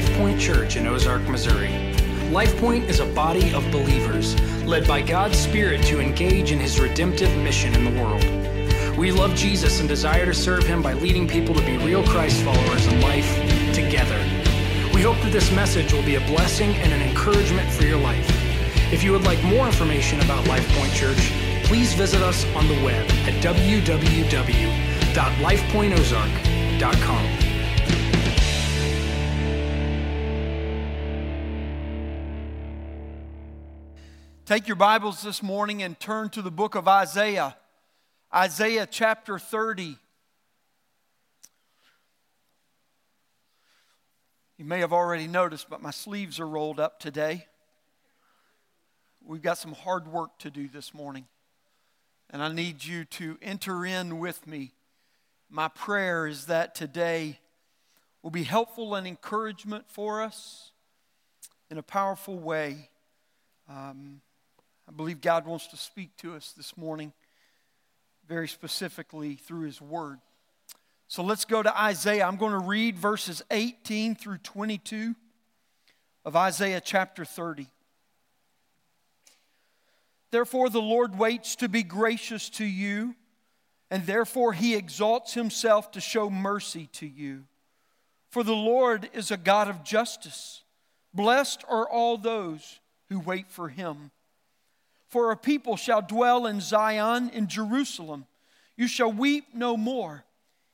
choosing the podcast of Life Point Church in Ozark, Missouri. Life Point is a body of believers led by God's Spirit to engage in His redemptive mission in the world. We love Jesus and desire to serve Him by leading people to be real Christ followers in life together. We hope that this message will be a blessing and an encouragement for your life. If you would like more information about Life Point Church, please visit us on the web at www.lifepointozark.com. Take your Bibles this morning and turn to the book of Isaiah, Isaiah chapter 30. You may have already noticed, but my sleeves are rolled up today. We've got some hard work to do this morning, and I need you to enter in with me. My prayer is that today will be helpful and encouragement for us in a powerful way. Um, I believe God wants to speak to us this morning, very specifically through His Word. So let's go to Isaiah. I'm going to read verses 18 through 22 of Isaiah chapter 30. Therefore, the Lord waits to be gracious to you, and therefore He exalts Himself to show mercy to you. For the Lord is a God of justice. Blessed are all those who wait for Him. For a people shall dwell in Zion, in Jerusalem. You shall weep no more.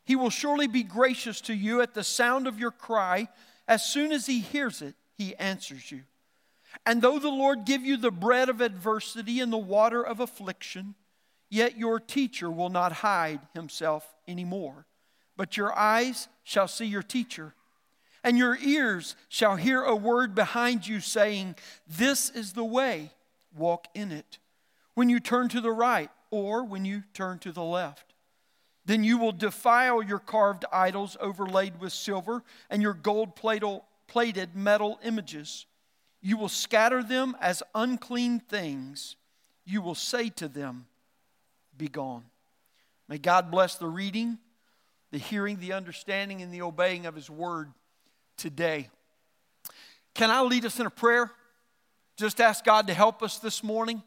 He will surely be gracious to you at the sound of your cry. As soon as he hears it, he answers you. And though the Lord give you the bread of adversity and the water of affliction, yet your teacher will not hide himself anymore. But your eyes shall see your teacher, and your ears shall hear a word behind you saying, This is the way walk in it. When you turn to the right or when you turn to the left, then you will defile your carved idols overlaid with silver and your gold plated metal images. You will scatter them as unclean things. You will say to them, Be gone. May God bless the reading, the hearing, the understanding, and the obeying of His word today. Can I lead us in a prayer? Just ask God to help us this morning,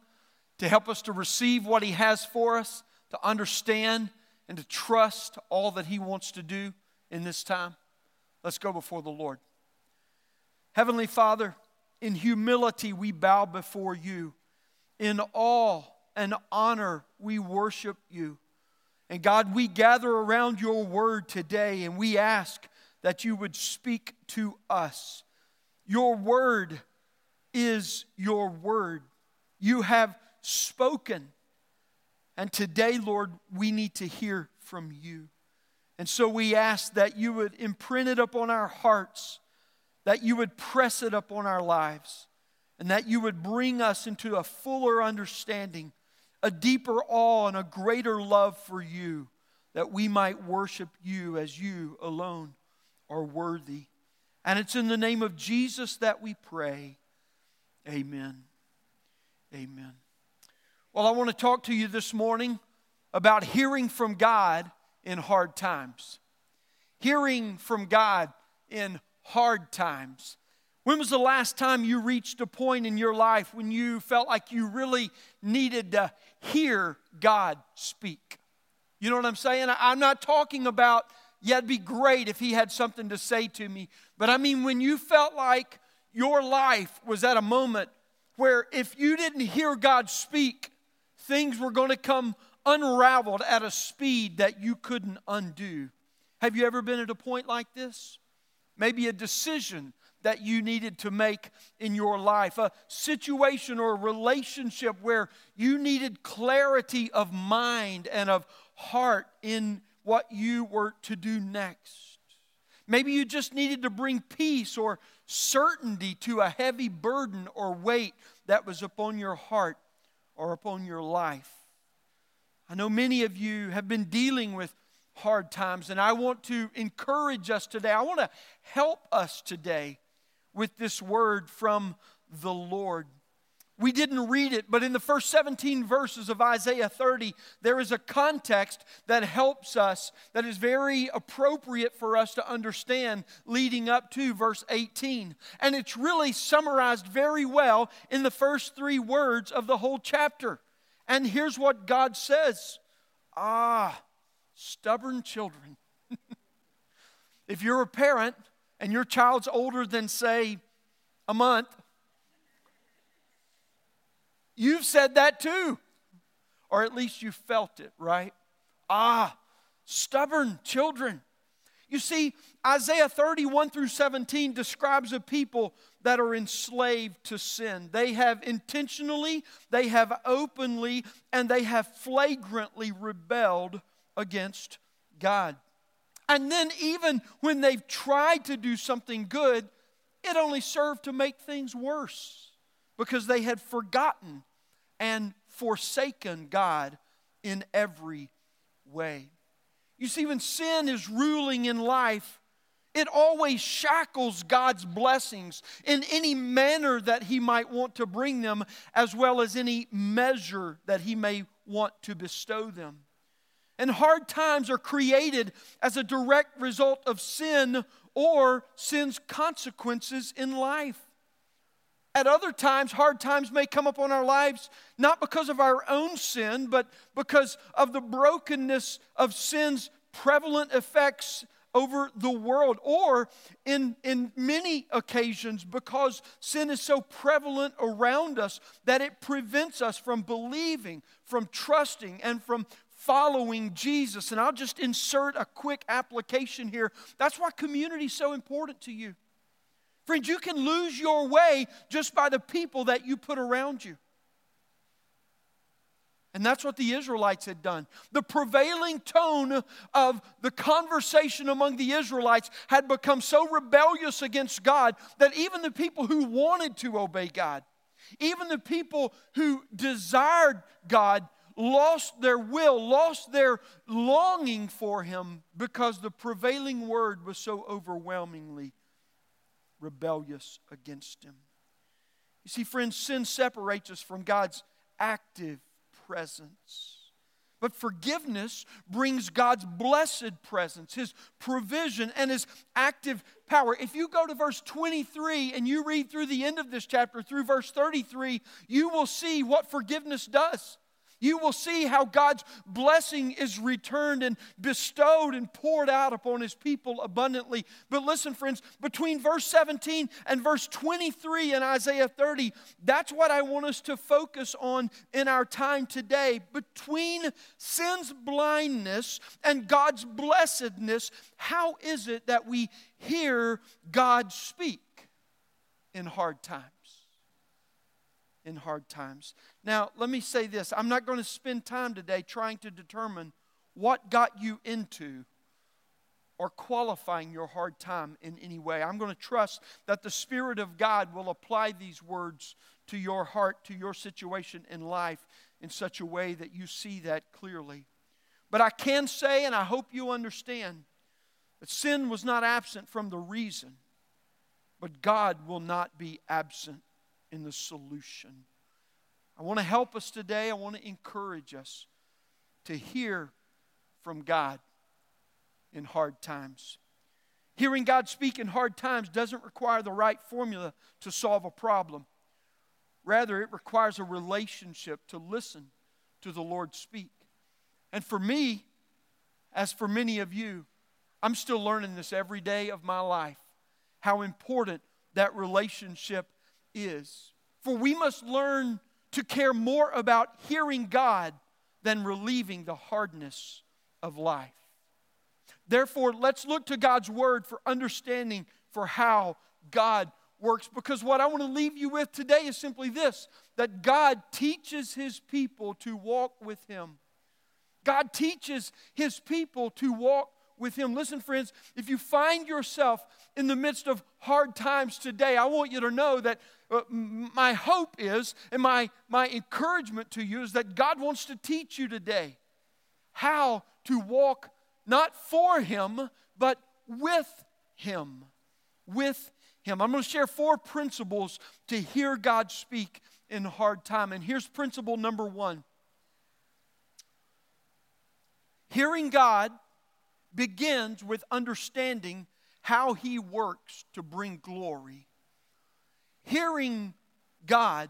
to help us to receive what He has for us, to understand and to trust all that He wants to do in this time. Let's go before the Lord. Heavenly Father, in humility we bow before you. In awe and honor we worship you. And God, we gather around your word today and we ask that you would speak to us. Your word is your word. You have spoken. And today, Lord, we need to hear from you. And so we ask that you would imprint it upon our hearts, that you would press it upon our lives, and that you would bring us into a fuller understanding, a deeper awe, and a greater love for you, that we might worship you as you alone are worthy. And it's in the name of Jesus that we pray. Amen. Amen. Well, I want to talk to you this morning about hearing from God in hard times. Hearing from God in hard times. When was the last time you reached a point in your life when you felt like you really needed to hear God speak? You know what I'm saying? I'm not talking about, yeah, it'd be great if He had something to say to me, but I mean when you felt like your life was at a moment where if you didn't hear God speak, things were going to come unraveled at a speed that you couldn't undo. Have you ever been at a point like this? Maybe a decision that you needed to make in your life, a situation or a relationship where you needed clarity of mind and of heart in what you were to do next. Maybe you just needed to bring peace or certainty to a heavy burden or weight that was upon your heart or upon your life. I know many of you have been dealing with hard times, and I want to encourage us today. I want to help us today with this word from the Lord. We didn't read it, but in the first 17 verses of Isaiah 30, there is a context that helps us, that is very appropriate for us to understand leading up to verse 18. And it's really summarized very well in the first three words of the whole chapter. And here's what God says Ah, stubborn children. if you're a parent and your child's older than, say, a month, You've said that too. Or at least you felt it, right? Ah, stubborn children. You see, Isaiah 31 through 17 describes a people that are enslaved to sin. They have intentionally, they have openly, and they have flagrantly rebelled against God. And then, even when they've tried to do something good, it only served to make things worse because they had forgotten and forsaken God in every way. You see, when sin is ruling in life, it always shackles God's blessings in any manner that He might want to bring them, as well as any measure that He may want to bestow them. And hard times are created as a direct result of sin or sin's consequences in life. At other times, hard times may come upon our lives not because of our own sin, but because of the brokenness of sin's prevalent effects over the world, or in, in many occasions, because sin is so prevalent around us that it prevents us from believing, from trusting, and from following Jesus. And I'll just insert a quick application here. That's why community is so important to you. Friends, you can lose your way just by the people that you put around you. And that's what the Israelites had done. The prevailing tone of the conversation among the Israelites had become so rebellious against God that even the people who wanted to obey God, even the people who desired God, lost their will, lost their longing for Him because the prevailing word was so overwhelmingly rebellious against Him. You see, friends, sin separates us from God's active presence. But forgiveness brings God's blessed presence, His provision, and His active power. If you go to verse 23 and you read through the end of this chapter, through verse 33, you will see what forgiveness does you will see how God's blessing is returned and bestowed and poured out upon his people abundantly. But listen, friends, between verse 17 and verse 23 in Isaiah 30, that's what I want us to focus on in our time today. Between sin's blindness and God's blessedness, how is it that we hear God speak in hard times? In hard times. Now, let me say this I'm not going to spend time today trying to determine what got you into or qualifying your hard time in any way. I'm going to trust that the Spirit of God will apply these words to your heart, to your situation in life in such a way that you see that clearly. But I can say, and I hope you understand, that sin was not absent from the reason, but God will not be absent in the solution. I want to help us today. I want to encourage us to hear from God in hard times. Hearing God speak in hard times doesn't require the right formula to solve a problem. Rather, it requires a relationship to listen to the Lord speak. And for me, as for many of you, I'm still learning this every day of my life how important that relationship is. For we must learn to care more about hearing God than relieving the hardness of life. Therefore, let's look to God's word for understanding for how God works. Because what I want to leave you with today is simply this that God teaches his people to walk with him. God teaches his people to walk with Him. Listen, friends, if you find yourself in the midst of hard times today, I want you to know that uh, my hope is, and my, my encouragement to you is that God wants to teach you today how to walk not for Him, but with Him. With Him. I'm going to share four principles to hear God speak in hard time. And here's principle number one hearing God begins with understanding how He works to bring glory. Hearing God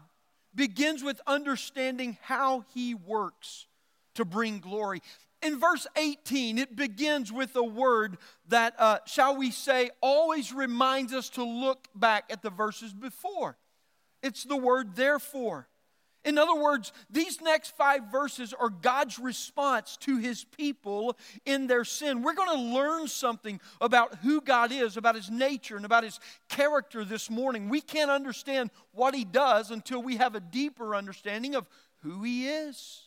begins with understanding how He works to bring glory. In verse 18, it begins with a word that, uh, shall we say, always reminds us to look back at the verses before. It's the word therefore. In other words, these next five verses are God's response to his people in their sin. We're going to learn something about who God is, about his nature, and about his character this morning. We can't understand what he does until we have a deeper understanding of who he is.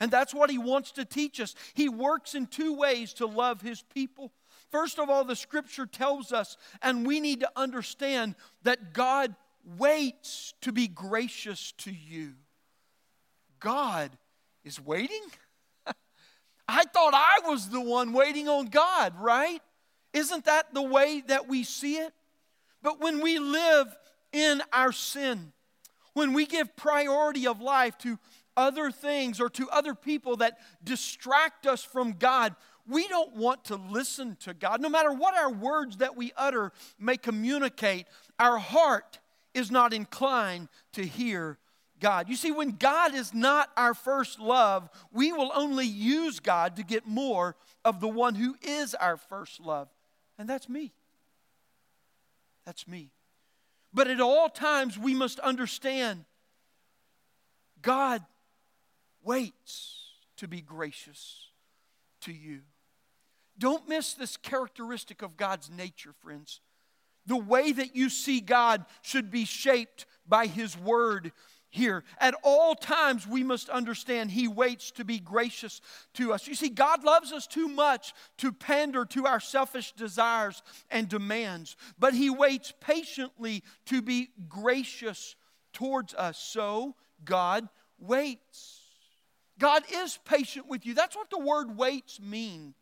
And that's what he wants to teach us. He works in two ways to love his people. First of all, the scripture tells us, and we need to understand that God waits to be gracious to you. God is waiting? I thought I was the one waiting on God, right? Isn't that the way that we see it? But when we live in our sin, when we give priority of life to other things or to other people that distract us from God, we don't want to listen to God. No matter what our words that we utter may communicate, our heart is not inclined to hear God. You see, when God is not our first love, we will only use God to get more of the one who is our first love. And that's me. That's me. But at all times, we must understand God waits to be gracious to you. Don't miss this characteristic of God's nature, friends. The way that you see God should be shaped by His Word here. At all times, we must understand He waits to be gracious to us. You see, God loves us too much to pander to our selfish desires and demands, but He waits patiently to be gracious towards us. So, God waits. God is patient with you. That's what the word waits means.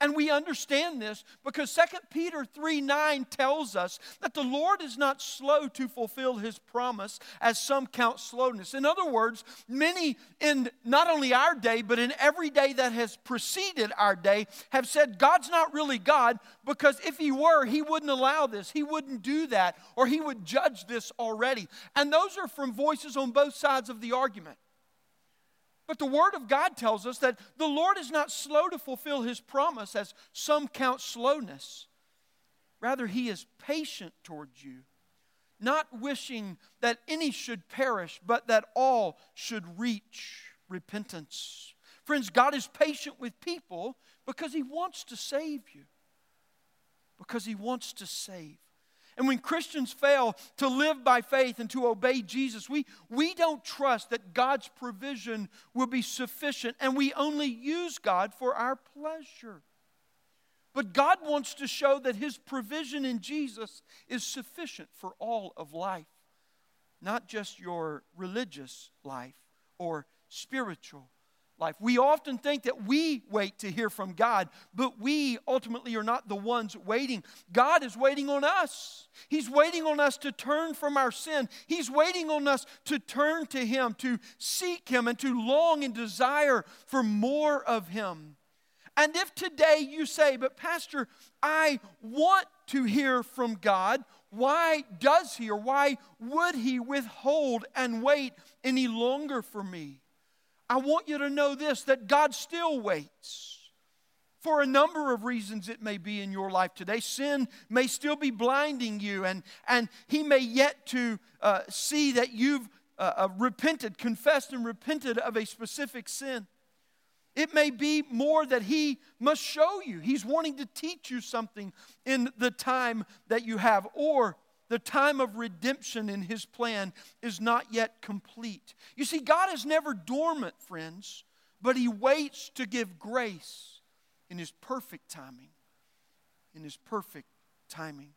And we understand this because 2 Peter 3 9 tells us that the Lord is not slow to fulfill his promise, as some count slowness. In other words, many in not only our day, but in every day that has preceded our day, have said God's not really God because if he were, he wouldn't allow this, he wouldn't do that, or he would judge this already. And those are from voices on both sides of the argument. But the Word of God tells us that the Lord is not slow to fulfill His promise, as some count slowness. Rather, He is patient towards you, not wishing that any should perish, but that all should reach repentance. Friends, God is patient with people because He wants to save you. Because He wants to save. And when Christians fail to live by faith and to obey Jesus, we, we don't trust that God's provision will be sufficient and we only use God for our pleasure. But God wants to show that His provision in Jesus is sufficient for all of life, not just your religious life or spiritual life. We often think that we wait to hear from God, but we ultimately are not the ones waiting. God is waiting on us. He's waiting on us to turn from our sin. He's waiting on us to turn to Him, to seek Him, and to long and desire for more of Him. And if today you say, but Pastor, I want to hear from God, why does He or why would He withhold and wait any longer for me? I want you to know this that God still waits. For a number of reasons, it may be in your life today. Sin may still be blinding you, and, and He may yet to uh, see that you've uh, uh, repented, confessed, and repented of a specific sin. It may be more that He must show you. He's wanting to teach you something in the time that you have, or the time of redemption in His plan is not yet complete. You see, God is never dormant, friends, but He waits to give grace in His perfect timing. In His perfect timing.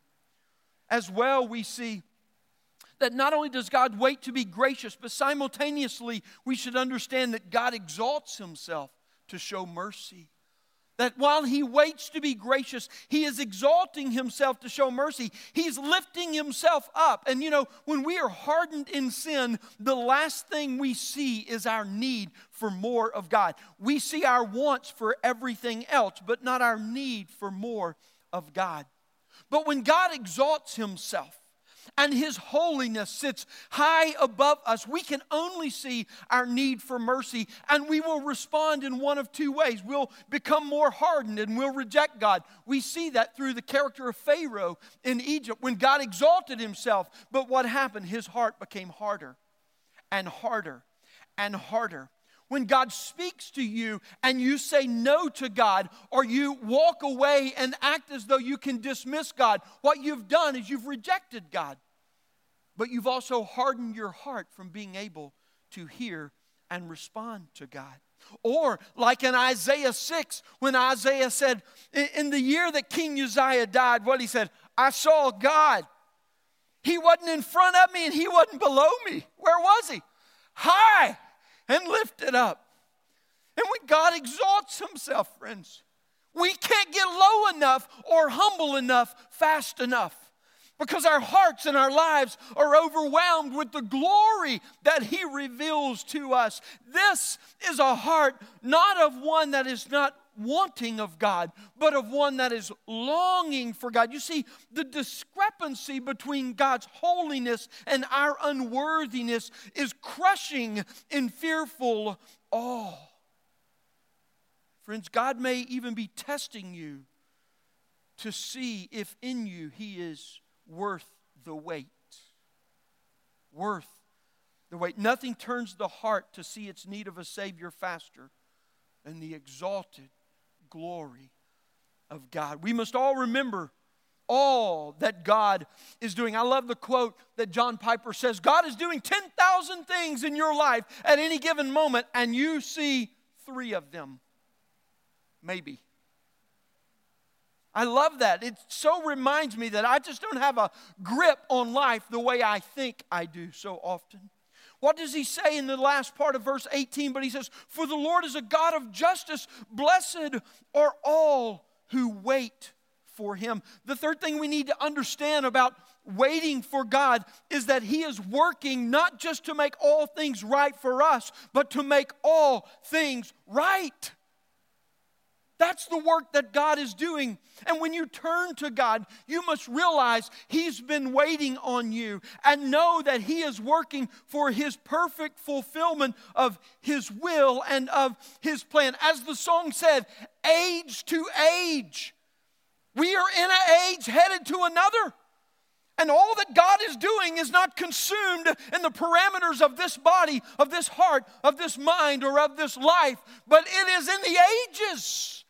As well, we see that not only does God wait to be gracious, but simultaneously we should understand that God exalts Himself to show mercy that while he waits to be gracious, he is exalting himself to show mercy. He's lifting himself up. And you know, when we are hardened in sin, the last thing we see is our need for more of God. We see our wants for everything else, but not our need for more of God. But when God exalts himself, and His holiness sits high above us, we can only see our need for mercy, and we will respond in one of two ways. We'll become more hardened and we'll reject God. We see that through the character of Pharaoh in Egypt when God exalted himself. But what happened? His heart became harder and harder and harder when God speaks to you and you say no to God or you walk away and act as though you can dismiss God, what you've done is you've rejected God. But you've also hardened your heart from being able to hear and respond to God. Or, like in Isaiah 6, when Isaiah said, in the year that King Uzziah died, what he said, I saw God. He wasn't in front of me and he wasn't below me. Where was he? High and lifted up. And when God exalts himself, friends, we can't get low enough or humble enough fast enough because our hearts and our lives are overwhelmed with the glory that He reveals to us. This is a heart not of one that is not wanting of God, but of one that is longing for God. You see, the discrepancy between God's holiness and our unworthiness is crushing in fearful awe. Friends, God may even be testing you to see if in you He is worth the wait. Worth the wait. Nothing turns the heart to see its need of a Savior faster than the exalted glory of God. We must all remember all that God is doing. I love the quote that John Piper says God is doing 10,000 things in your life at any given moment, and you see three of them. Maybe. I love that. It so reminds me that I just don't have a grip on life the way I think I do so often. What does he say in the last part of verse 18? But he says, For the Lord is a God of justice. Blessed are all who wait for him. The third thing we need to understand about waiting for God is that he is working not just to make all things right for us, but to make all things right. That's the work that God is doing. And when you turn to God, you must realize He's been waiting on you and know that He is working for His perfect fulfillment of His will and of His plan. As the song said, age to age. We are in an age headed to another. And all that God is doing is not consumed in the parameters of this body, of this heart, of this mind, or of this life, but it is in the ages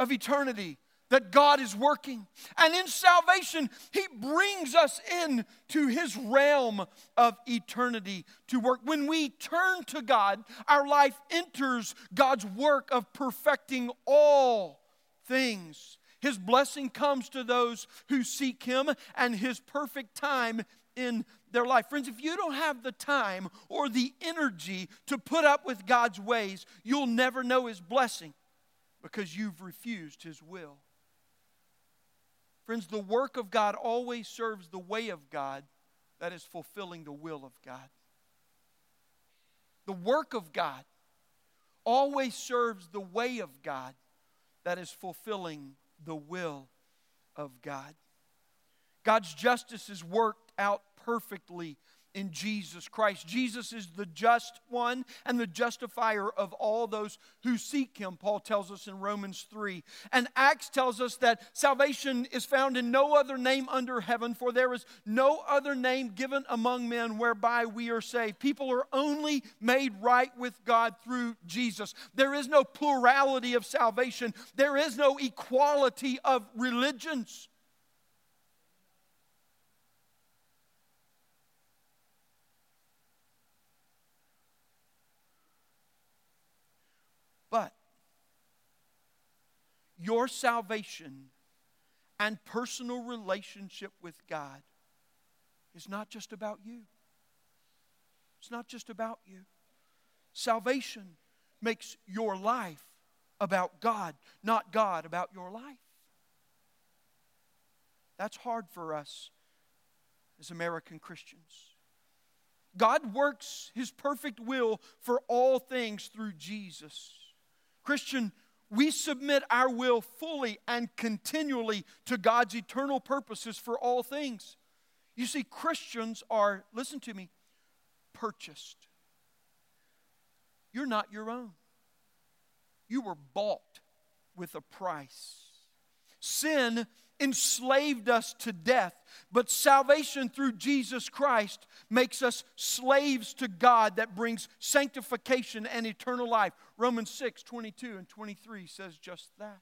of eternity that God is working. And in salvation, He brings us in to His realm of eternity to work. When we turn to God, our life enters God's work of perfecting all things. His blessing comes to those who seek Him and His perfect time in their life. Friends, if you don't have the time or the energy to put up with God's ways, you'll never know His blessing because you've refused His will. Friends, the work of God always serves the way of God that is fulfilling the will of God. The work of God always serves the way of God that is fulfilling the will of God. God's justice is worked out perfectly in Jesus Christ. Jesus is the just one and the justifier of all those who seek him, Paul tells us in Romans 3. And Acts tells us that salvation is found in no other name under heaven, for there is no other name given among men whereby we are saved. People are only made right with God through Jesus. There is no plurality of salvation, there is no equality of religions. But your salvation and personal relationship with God is not just about you. It's not just about you. Salvation makes your life about God, not God about your life. That's hard for us as American Christians. God works his perfect will for all things through Jesus. Christian, we submit our will fully and continually to God's eternal purposes for all things. You see, Christians are, listen to me, purchased. You're not your own. You were bought with a price. Sin enslaved us to death, but salvation through Jesus Christ makes us slaves to God that brings sanctification and eternal life. Romans 6 22 and 23 says just that.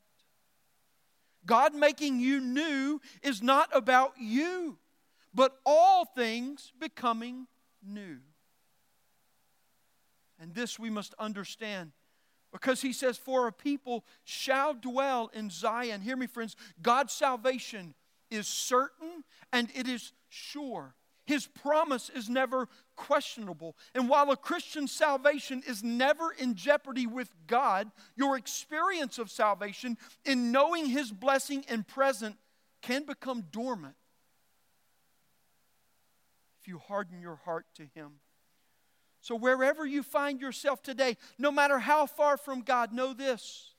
God making you new is not about you, but all things becoming new. And this we must understand because he says, For a people shall dwell in Zion. Hear me, friends. God's salvation is certain and it is sure. His promise is never questionable. And while a Christian salvation is never in jeopardy with God, your experience of salvation in knowing His blessing and present can become dormant if you harden your heart to Him. So, wherever you find yourself today, no matter how far from God, know this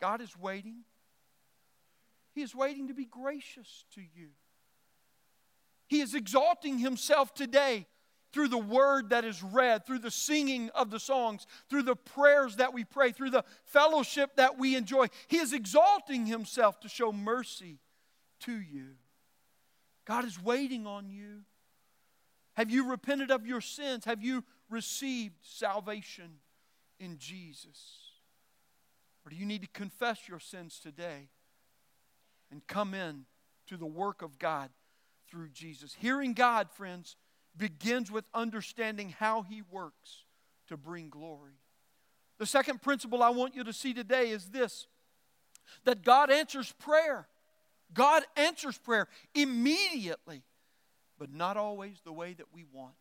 God is waiting. He is waiting to be gracious to you. He is exalting Himself today through the word that is read, through the singing of the songs, through the prayers that we pray, through the fellowship that we enjoy. He is exalting Himself to show mercy to you. God is waiting on you. Have you repented of your sins? Have you received salvation in Jesus? Or do you need to confess your sins today and come in to the work of God through Jesus? Hearing God, friends, begins with understanding how He works to bring glory. The second principle I want you to see today is this that God answers prayer. God answers prayer immediately but not always the way that we want.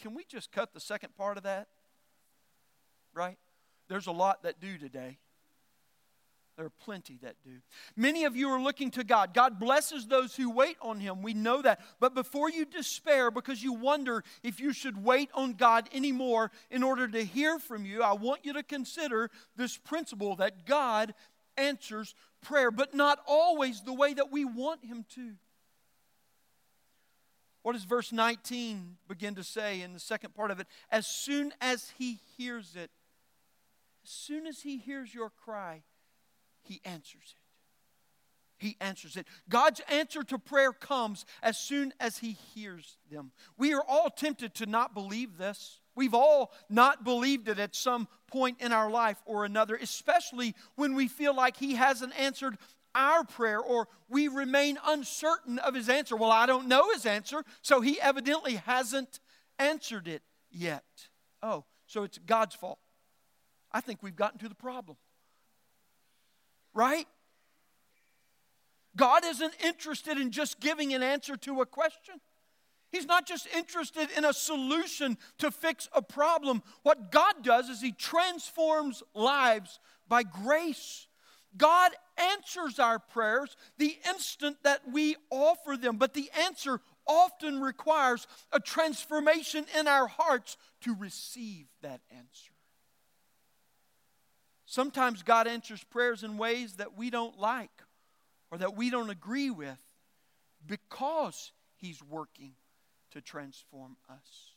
Can we just cut the second part of that? Right? There's a lot that do today. There are plenty that do. Many of you are looking to God. God blesses those who wait on Him. We know that. But before you despair because you wonder if you should wait on God anymore in order to hear from you, I want you to consider this principle that God answers prayer, but not always the way that we want Him to. What does verse 19 begin to say in the second part of it? As soon as he hears it, as soon as he hears your cry, he answers it. He answers it. God's answer to prayer comes as soon as he hears them. We are all tempted to not believe this. We've all not believed it at some point in our life or another, especially when we feel like He hasn't answered our prayer or we remain uncertain of his answer. Well, I don't know his answer, so he evidently hasn't answered it yet. Oh, so it's God's fault. I think we've gotten to the problem. Right? God isn't interested in just giving an answer to a question. He's not just interested in a solution to fix a problem. What God does is He transforms lives by grace. God answers our prayers the instant that we offer them, but the answer often requires a transformation in our hearts to receive that answer. Sometimes God answers prayers in ways that we don't like or that we don't agree with because He's working to transform us.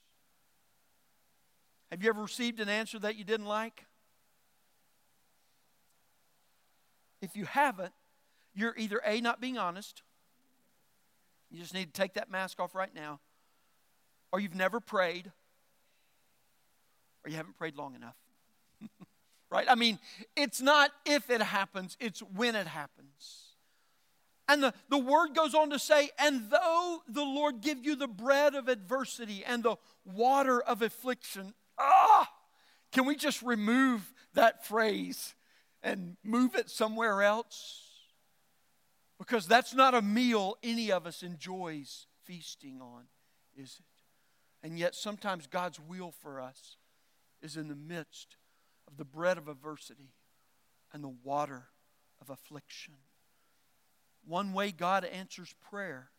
Have you ever received an answer that you didn't like? If you haven't, you're either A, not being honest, you just need to take that mask off right now, or you've never prayed, or you haven't prayed long enough. right? I mean, it's not if it happens, it's when it happens. And the, the word goes on to say, and though the Lord give you the bread of adversity and the water of affliction, ah, can we just remove that phrase? And move it somewhere else? Because that's not a meal any of us enjoys feasting on, is it? And yet, sometimes God's will for us is in the midst of the bread of adversity and the water of affliction. One way God answers prayer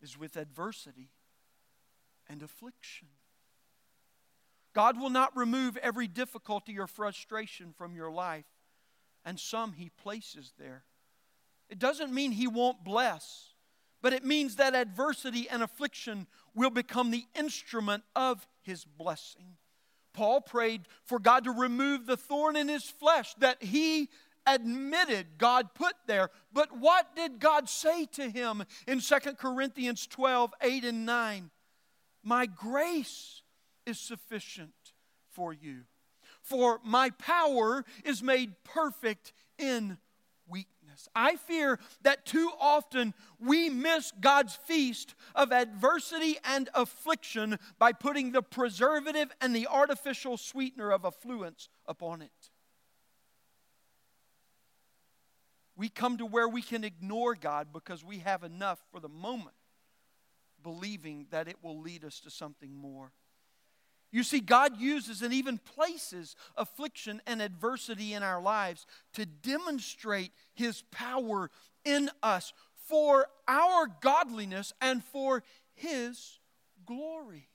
is with adversity and affliction. God will not remove every difficulty or frustration from your life, and some He places there. It doesn't mean He won't bless, but it means that adversity and affliction will become the instrument of His blessing. Paul prayed for God to remove the thorn in his flesh that he admitted God put there. But what did God say to him in 2 Corinthians 12 8 and 9? My grace is sufficient for you, for my power is made perfect in weakness. I fear that too often we miss God's feast of adversity and affliction by putting the preservative and the artificial sweetener of affluence upon it. We come to where we can ignore God because we have enough for the moment, believing that it will lead us to something more. You see, God uses and even places affliction and adversity in our lives to demonstrate His power in us for our godliness and for His glory.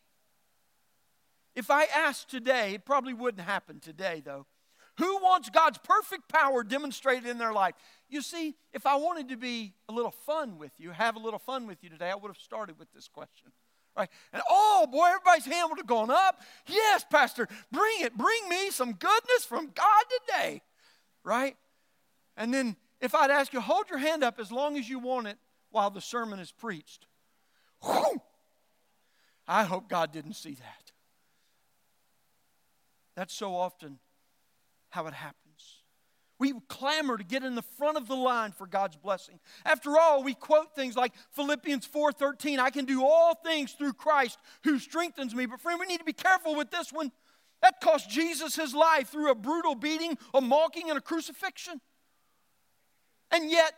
If I asked today, it probably wouldn't happen today though. Who wants God's perfect power demonstrated in their life? You see, if I wanted to be a little fun with you, have a little fun with you today, I would have started with this question. Right? And oh boy, everybody's hand would have gone up. Yes, Pastor, bring it. Bring me some goodness from God today. Right? And then if I'd ask you, hold your hand up as long as you want it while the sermon is preached. Whew, I hope God didn't see that. That's so often how it happens. We clamor to get in the front of the line for God's blessing. After all, we quote things like Philippians 4:13, I can do all things through Christ who strengthens me. But friend, we need to be careful with this one. That cost Jesus his life through a brutal beating, a mocking, and a crucifixion. And yet,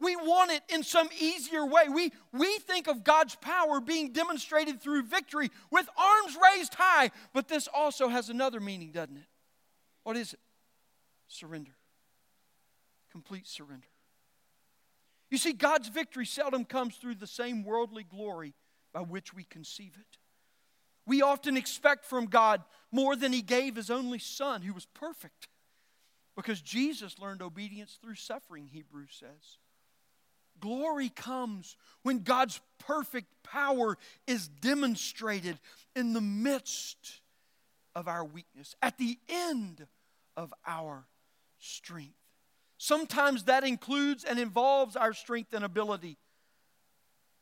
we want it in some easier way. We, we think of God's power being demonstrated through victory with arms raised high, but this also has another meaning, doesn't it? What is it? Surrender complete surrender. You see, God's victory seldom comes through the same worldly glory by which we conceive it. We often expect from God more than He gave His only Son, who was perfect, because Jesus learned obedience through suffering, Hebrews says. Glory comes when God's perfect power is demonstrated in the midst of our weakness, at the end of our strength. Sometimes that includes and involves our strength and ability,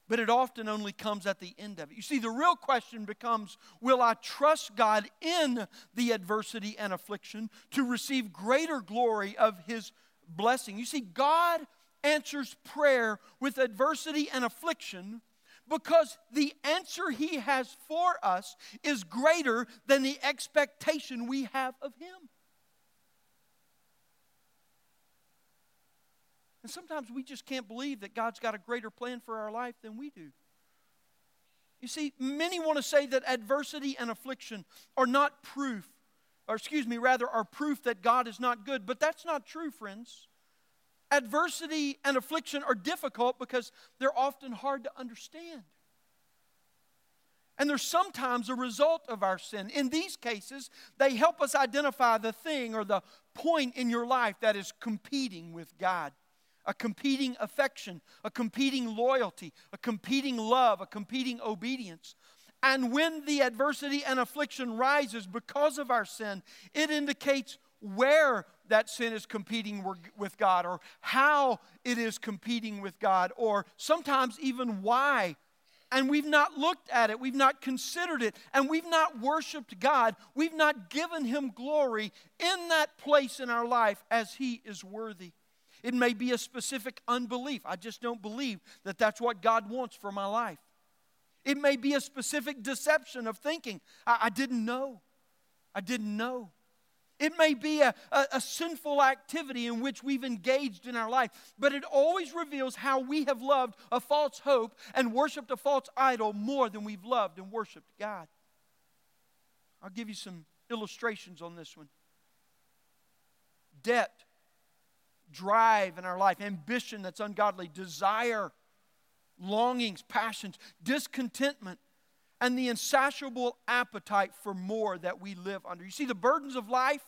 but it often only comes at the end of it. You see, the real question becomes will I trust God in the adversity and affliction to receive greater glory of His blessing? You see, God answers prayer with adversity and affliction because the answer He has for us is greater than the expectation we have of Him. And sometimes we just can't believe that God's got a greater plan for our life than we do. You see, many want to say that adversity and affliction are not proof, or excuse me, rather, are proof that God is not good. But that's not true, friends. Adversity and affliction are difficult because they're often hard to understand. And they're sometimes a result of our sin. In these cases, they help us identify the thing or the point in your life that is competing with God a competing affection, a competing loyalty, a competing love, a competing obedience. And when the adversity and affliction rises because of our sin, it indicates where that sin is competing with God or how it is competing with God or sometimes even why. And we've not looked at it, we've not considered it, and we've not worshiped God. We've not given Him glory in that place in our life as He is worthy. It may be a specific unbelief. I just don't believe that that's what God wants for my life. It may be a specific deception of thinking. I, I didn't know. I didn't know. It may be a, a, a, sinful activity in which we've engaged in our life, but it always reveals how we have loved a false hope and worshiped a false idol more than we've loved and worshiped God. I'll give you some illustrations on this one. debt, drive in our life, ambition that's ungodly, desire, longings, passions, discontentment, and the insatiable appetite for more that we live under. You see, the burdens of life,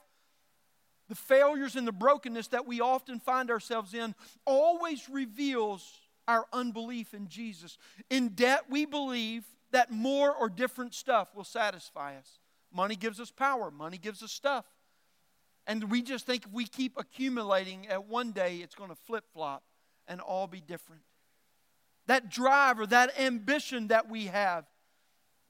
the failures and the brokenness that we often find ourselves in, always reveals our unbelief in Jesus. In debt, we believe that more or different stuff will satisfy us. Money gives us power, money gives us stuff. And we just think if we keep accumulating, at one day it's going to flip flop and all be different. That drive or that ambition that we have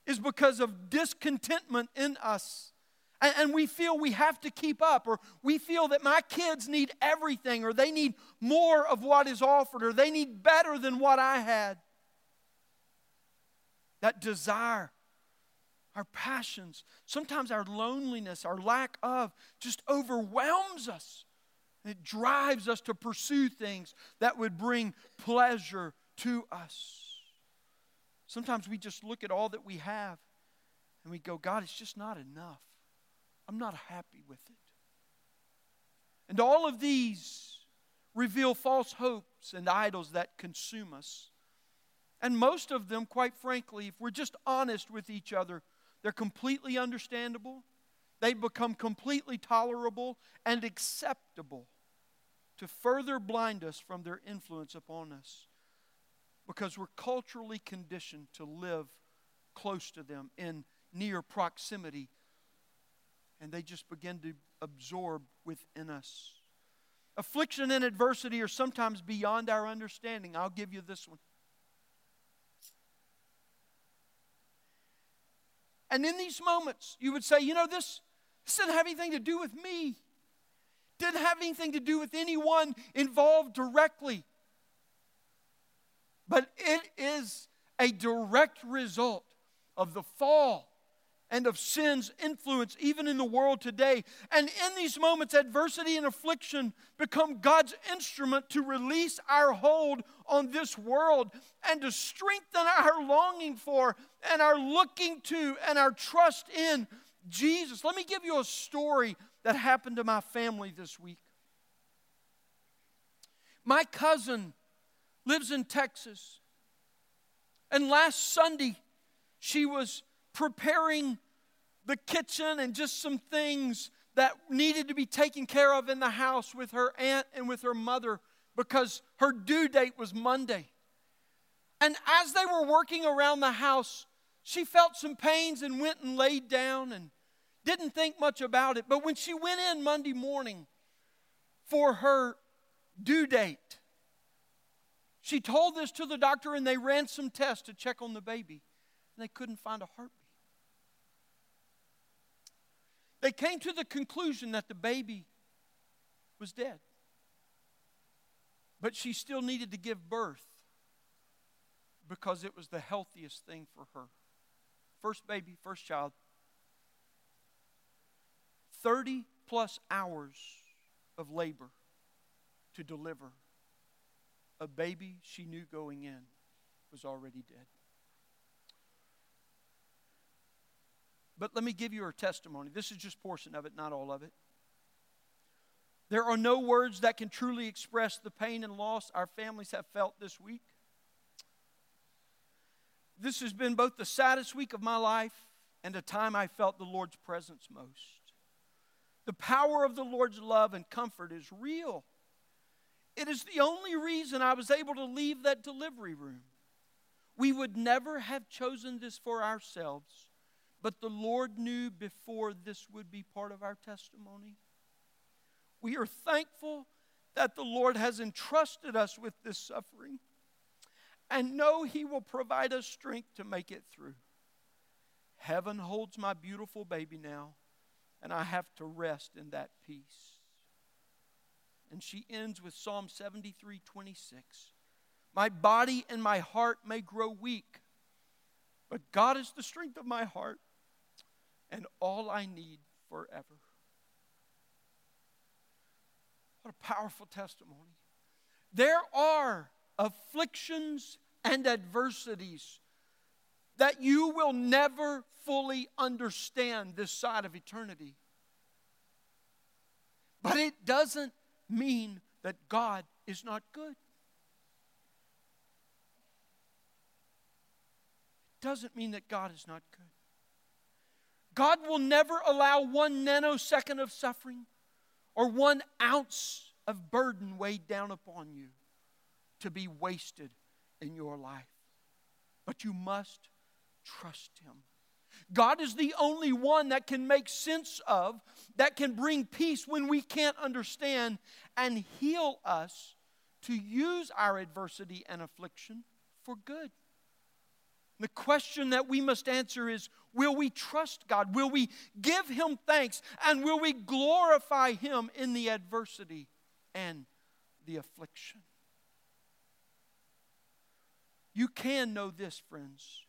is because of discontentment in us. And, and, we feel we have to keep up, or we feel that my kids need everything, or they need more of what is offered, or they need better than what I had. That desire, our passions, sometimes our loneliness, our lack of, just overwhelms us. It drives us to pursue things that would bring pleasure to us. Sometimes we just look at all that we have and we go, God, it's just not enough. I'm not happy with it. And all of these reveal false hopes and idols that consume us. And most of them, quite frankly, if we're just honest with each other, they're completely understandable. They become completely tolerable and acceptable to further blind us from their influence upon us because we're culturally conditioned to live close to them in near proximity. And they just begin to absorb within us. Affliction and adversity are sometimes beyond our understanding. I'll give you this one. And in these moments, you would say, you know, this, this didn't have anything to do with me. Didn't have anything to do with anyone involved directly but it is a direct result of the fall and of sin's influence, even in the world today. And in these moments, adversity and affliction become God's instrument to release our hold on this world and to strengthen our longing for and our looking to and our trust in Jesus. Let me give you a story that happened to my family this week. My cousin lives in Texas. And last Sunday, she was preparing the kitchen and just some things that needed to be taken care of in the house with her aunt and with her mother because her due date was Monday. And as they were working around the house, she felt some pains and went and laid down and didn't think much about it. But when she went in Monday morning for her due date, she told this to the doctor, and they ran some tests to check on the baby, and they couldn't find a heartbeat. They came to the conclusion that the baby was dead. But she still needed to give birth because it was the healthiest thing for her. First baby, first child. 30 plus hours of labor to deliver a baby she knew going in was already dead. But let me give you her testimony. This is just portion of it, not all of it. There are no words that can truly express the pain and loss our families have felt this week. This has been both the saddest week of my life and a time I felt the Lord's presence most. The power of the Lord's love and comfort is real. It is the only reason I was able to leave that delivery room. We would never have chosen this for ourselves, but the Lord knew before this would be part of our testimony. We are thankful that the Lord has entrusted us with this suffering and know He will provide us strength to make it through. Heaven holds my beautiful baby now, and I have to rest in that peace. And she ends with Psalm 73 26. My body and my heart may grow weak, but God is the strength of my heart and all I need forever. What a powerful testimony. There are afflictions and adversities that you will never fully understand this side of eternity. But it doesn't mean that God is not good. It doesn't mean that God is not good. God will never allow one nanosecond of suffering or one ounce of burden weighed down upon you to be wasted in your life. But you must trust Him. God is the only one that can make sense of, that can bring peace when we can't understand, and heal us to use our adversity and affliction for good. The question that we must answer is Will we trust God? Will we give Him thanks? And will we glorify Him in the adversity and the affliction? You can know this, friends.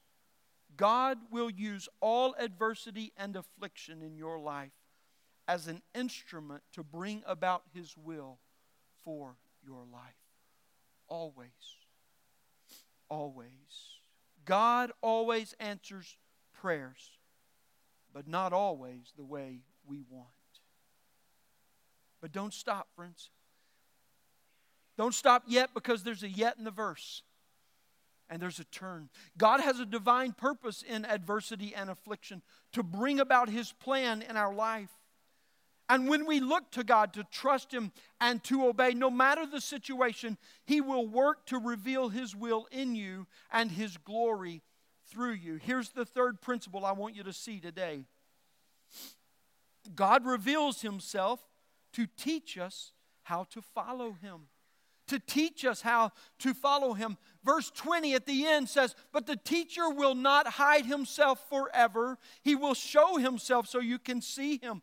God will use all adversity and affliction in your life as an instrument to bring about His will for your life. Always. Always. God always answers prayers, but not always the way we want. But don't stop, friends. Don't stop yet because there's a yet in the verse and there's a turn. God has a divine purpose in adversity and affliction to bring about His plan in our life. And when we look to God to trust Him and to obey, no matter the situation, He will work to reveal His will in you and His glory through you. Here's the third principle I want you to see today God reveals Himself to teach us how to follow Him to teach us how to follow him. Verse 20 at the end says, But the teacher will not hide himself forever. He will show himself so you can see him.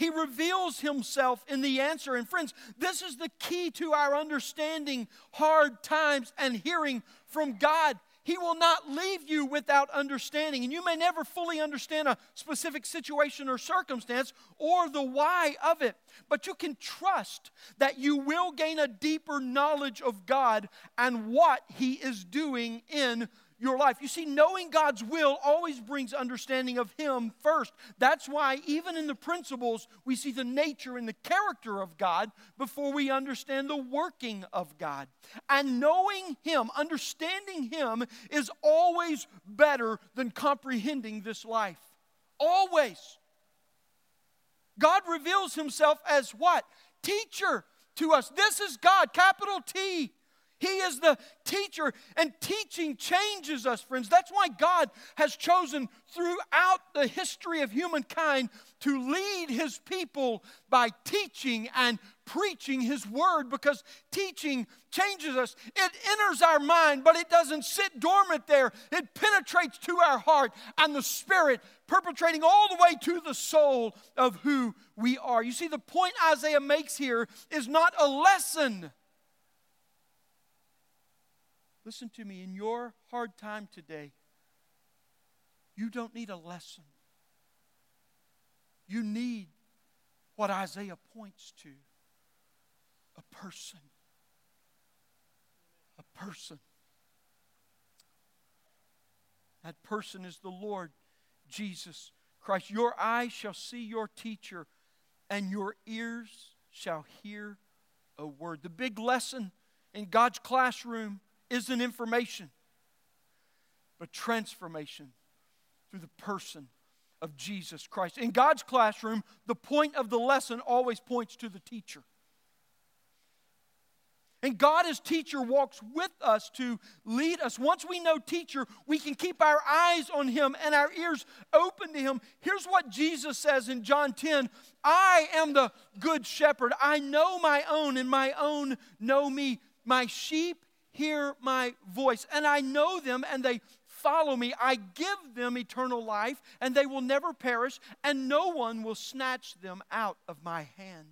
He reveals himself in the answer. And friends, this is the key to our understanding hard times and hearing from God. He will not leave you without understanding. And you may never fully understand a specific situation or circumstance or the why of it, but you can trust that you will gain a deeper knowledge of God and what He is doing in your life. You see, knowing God's will always brings understanding of Him first. That's why, even in the principles, we see the nature and the character of God before we understand the working of God. And knowing Him, understanding Him, is always better than comprehending this life. Always. God reveals Himself as what? Teacher to us. This is God, capital T. He is the teacher, and teaching changes us, friends. That's why God has chosen throughout the history of humankind to lead His people by teaching and preaching His word because teaching changes us. It enters our mind, but it doesn't sit dormant there. It penetrates to our heart and the spirit, perpetrating all the way to the soul of who we are. You see, the point Isaiah makes here is not a lesson Listen to me, in your hard time today, you don't need a lesson. You need what Isaiah points to a person. A person. That person is the Lord Jesus Christ. Your eyes shall see your teacher, and your ears shall hear a word. The big lesson in God's classroom isn't information, but transformation through the person of Jesus Christ. In God's classroom, the point of the lesson always points to the teacher. And God, as teacher, walks with us to lead us. Once we know teacher, we can keep our eyes on him and our ears open to him. Here's what Jesus says in John 10 I am the good shepherd. I know my own, and my own know me. My sheep hear my voice, and I know them, and they follow me. I give them eternal life, and they will never perish, and no one will snatch them out of my hand.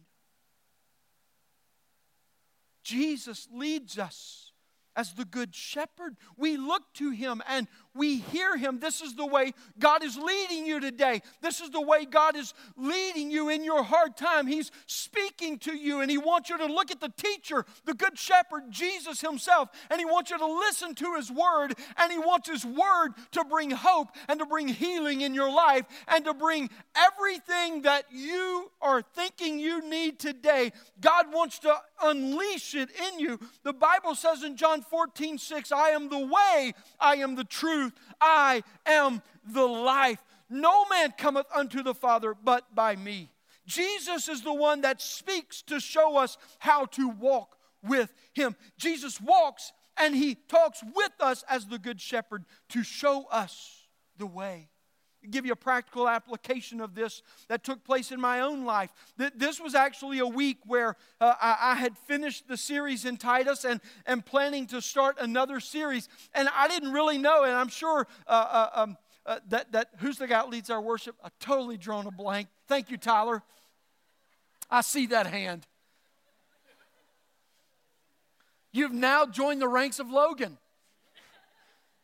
Jesus leads us as the good shepherd. We look to him and we hear Him. This is the way God is leading you today. This is the way God is leading you in your hard time. He's speaking to you, and He wants you to look at the teacher, the Good Shepherd, Jesus Himself, and He wants you to listen to His Word, and He wants His Word to bring hope and to bring healing in your life and to bring everything that you are thinking you need today. God wants to unleash it in you. The Bible says in John 14, 6, I am the way, I am the truth, I am the life. No man cometh unto the Father but by me. Jesus is the one that speaks to show us how to walk with Him. Jesus walks and He talks with us as the Good Shepherd to show us the way give you a practical application of this that took place in my own life. This was actually a week where uh, I had finished the series in Titus and, and planning to start another series. And I didn't really know, and I'm sure uh, uh, um, uh, that, that who's the guy that leads our worship? I totally drawn a blank. Thank you, Tyler. I see that hand. You've now joined the ranks of Logan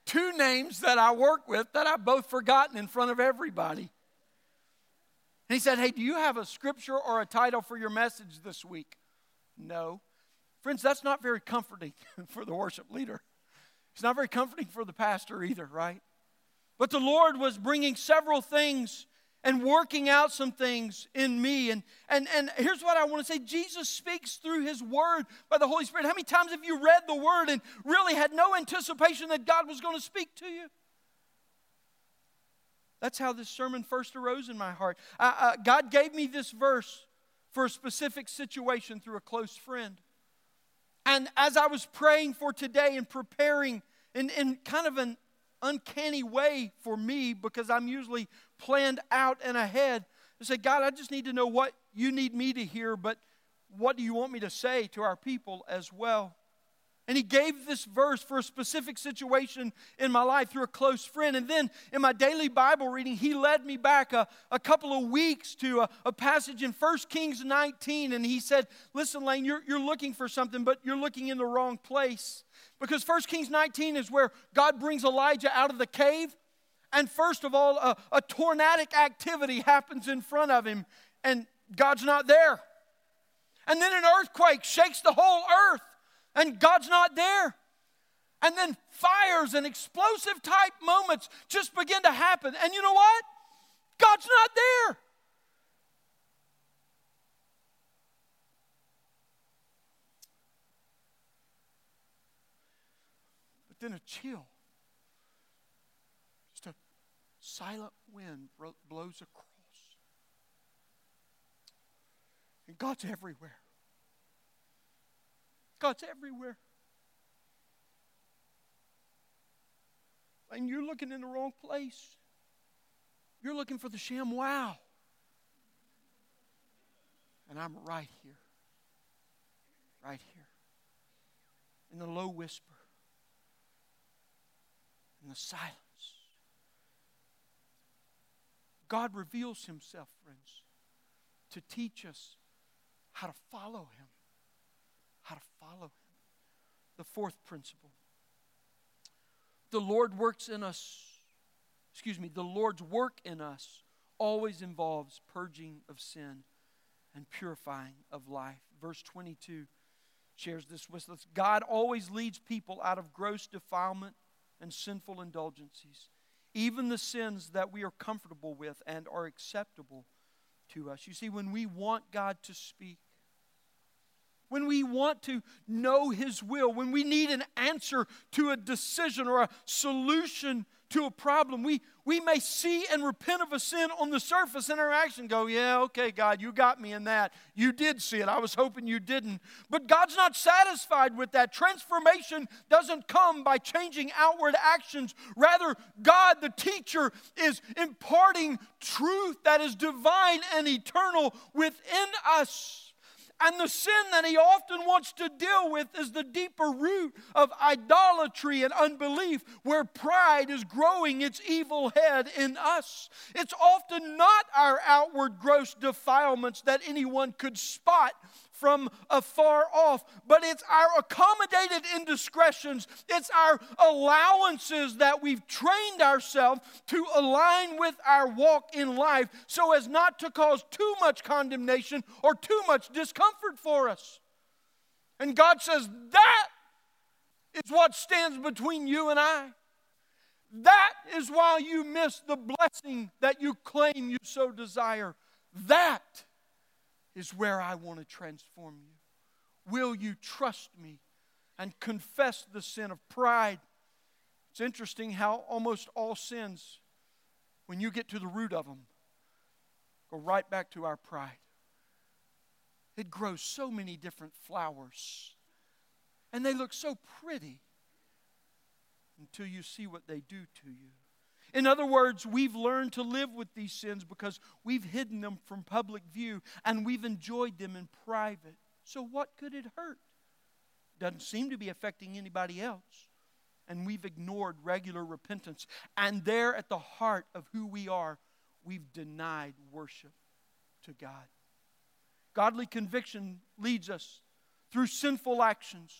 two names that I work with that I've both forgotten in front of everybody. And he said, Hey, do you have a scripture or a title for your message this week? No. Friends, that's not very comforting for the worship leader. It's not very comforting for the pastor either, right? But the Lord was bringing several things and working out some things in me. And, and, and here's what I want to say Jesus speaks through his word by the Holy Spirit. How many times have you read the word and really had no anticipation that God was going to speak to you? That's how this sermon first arose in my heart. Uh, uh, God gave me this verse for a specific situation through a close friend. And as I was praying for today and preparing in, in kind of an uncanny way for me because I'm usually planned out and ahead. I said, God, I just need to know what you need me to hear, but what do you want me to say to our people as well? And he gave this verse for a specific situation in my life through a close friend. And then in my daily Bible reading, he led me back a, a couple of weeks to a, a, passage in 1 Kings 19. And he said, Listen, Lane, you're, you're looking for something, but you're looking in the wrong place. Because 1 Kings 19 is where God brings Elijah out of the cave and first of all, a, a tornadic activity happens in front of him, and God's not there. And then an earthquake shakes the whole earth, and God's not there. And then fires and explosive type moments just begin to happen. And you know what? God's not there. But then a chill just a silent wind blows across. And God's everywhere. God's everywhere. And you're looking in the wrong place. You're looking for the sham wow. And I'm right here. Right here. In the low whisper. In the silence. God reveals himself, friends, to teach us how to follow him. How to follow him. The fourth principle the Lord works in us, excuse me, the Lord's work in us always involves purging of sin and purifying of life. Verse 22 shares this with us. God always leads people out of gross defilement and sinful indulgences even the sins that we are comfortable with and are acceptable to us. You see, when we want God to speak, when we want to know His will, when we need an answer to a decision or a solution to a problem. We, we may see and repent of a sin on the surface in our action, go, yeah, okay, God, you got me in that. You did see it. I was hoping you didn't. But God's not satisfied with that. Transformation doesn't come by changing outward actions. Rather, God, the teacher, is imparting truth that is divine and eternal within us. And the sin that he often wants to deal with is the deeper root of idolatry and unbelief, where pride is growing its evil head in us. It's often not our outward gross defilements that anyone could spot from afar off, but it's our accommodated indiscretions, it's our allowances that we've trained ourselves to align with our walk in life so as not to cause too much condemnation or too much discomfort for us. And God says, That is what stands between you and I. That is why you miss the blessing that you claim you so desire. That is where I want to transform you. Will you trust me and confess the sin of pride? It's interesting how almost all sins, when you get to the root of them, go right back to our pride. It grows so many different flowers, and they look so pretty until you see what they do to you. In other words, we've learned to live with these sins because we've hidden them from public view and we've enjoyed them in private. So, what could it hurt? Doesn't seem to be affecting anybody else. And we've ignored regular repentance. And there at the heart of who we are, we've denied worship to God. Godly conviction leads us through sinful actions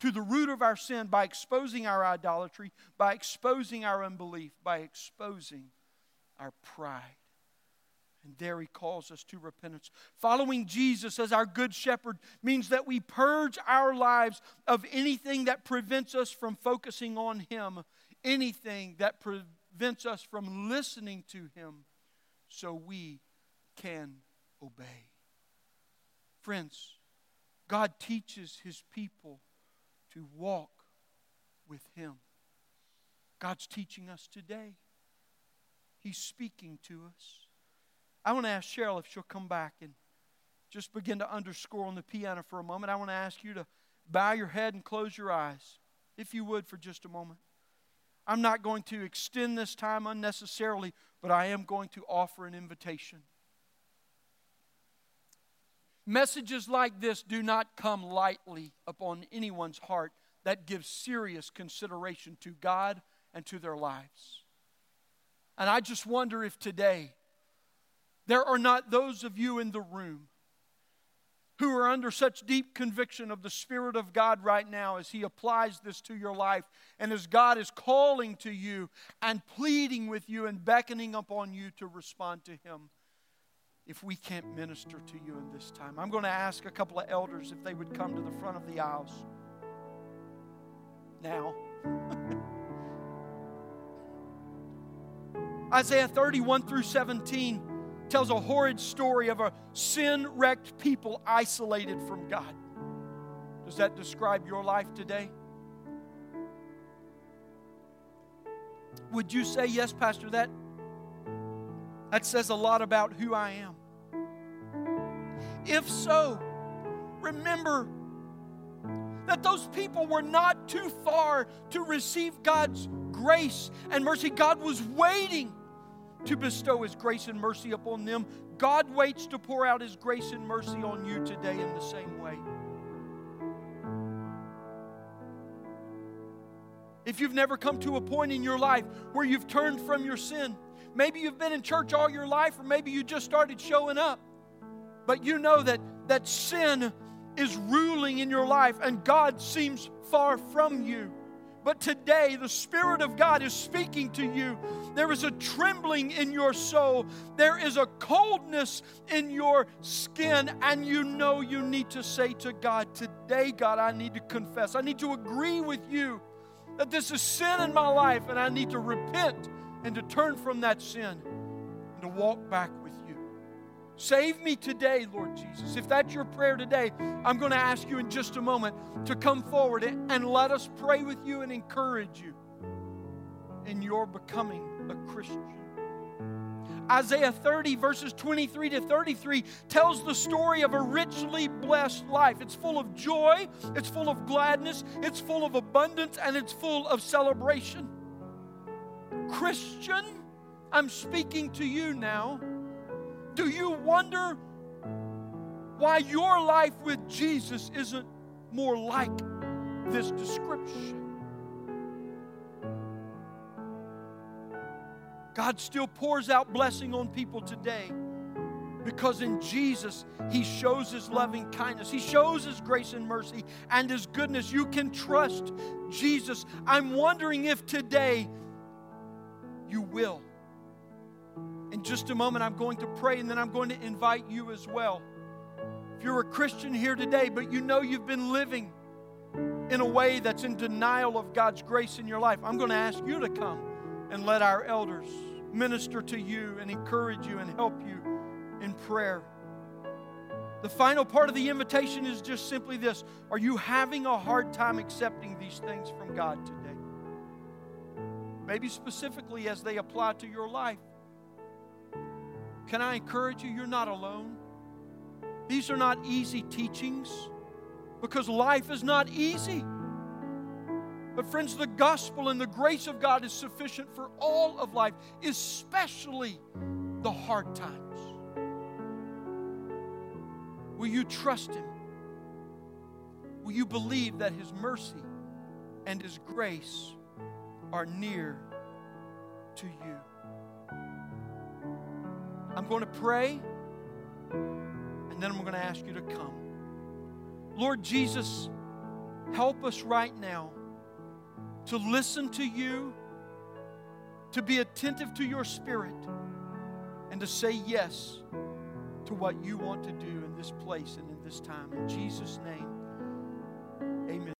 to the root of our sin by exposing our idolatry, by exposing our unbelief, by exposing our pride. And there he calls us to repentance. Following Jesus as our good shepherd means that we purge our lives of anything that prevents us from focusing on him, anything that prevents us from listening to him, so we can obey. Friends, God teaches his people to walk with Him. God's teaching us today. He's speaking to us. I want to ask Cheryl if she'll come back and just begin to underscore on the piano for a moment. I want to ask you to bow your head and close your eyes, if you would, for just a moment. I'm not going to extend this time unnecessarily, but I am going to offer an invitation. Messages like this do not come lightly upon anyone's heart that gives serious consideration to God and to their lives. And I just wonder if today there are not those of you in the room who are under such deep conviction of the Spirit of God right now as He applies this to your life and as God is calling to you and pleading with you and beckoning upon you to respond to Him if we can't minister to you in this time. I'm going to ask a couple of elders if they would come to the front of the aisles now. Isaiah 31 through 17 tells a horrid story of a sin wrecked people isolated from God. Does that describe your life today? Would you say, yes, Pastor, that that says a lot about who I am. If so, remember that those people were not too far to receive God's grace and mercy. God was waiting to bestow His grace and mercy upon them. God waits to pour out His grace and mercy on you today in the same way. If you've never come to a point in your life where you've turned from your sin, Maybe you've been in church all your life, or maybe you just started showing up. But you know that, that sin is ruling in your life and God seems far from you. But today, the Spirit of God is speaking to you. There is a trembling in your soul, there is a coldness in your skin, and you know you need to say to God, Today, God, I need to confess. I need to agree with you that this is sin in my life, and I need to repent and to turn from that sin and to walk back with you. Save me today, Lord Jesus. If that's your prayer today, I'm going to ask you in just a moment to come forward and let us pray with you and encourage you in your becoming a Christian. Isaiah 30, verses 23 to 33, tells the story of a richly blessed life. It's full of joy, it's full of gladness, it's full of abundance, and it's full of celebration. Christian, I'm speaking to you now. Do you wonder why your life with Jesus isn't more like this description? God still pours out blessing on people today. Because in Jesus, He shows His loving kindness, He shows His grace and mercy and His goodness. You can trust Jesus. I'm wondering if today you will. In just a moment, I'm going to pray and then I'm going to invite you as well. If you're a Christian here today, but you know you've been living in a way that's in denial of God's grace in your life, I'm going to ask you to come and let our elders minister to you and encourage you and help you in prayer. The final part of the invitation is just simply this Are you having a hard time accepting these things from God today? Maybe specifically as they apply to your life. Can I encourage you? You're not alone. These are not easy teachings because life is not easy. But, friends, the gospel and the grace of God is sufficient for all of life, especially the hard times. Will you trust Him? Will you believe that His mercy and His grace are near to you? I'm going to pray, and then I'm going to ask you to come. Lord Jesus, help us right now to listen to you, to be attentive to your spirit, and to say yes to what you want to do in this place and in this time. In Jesus' name, amen.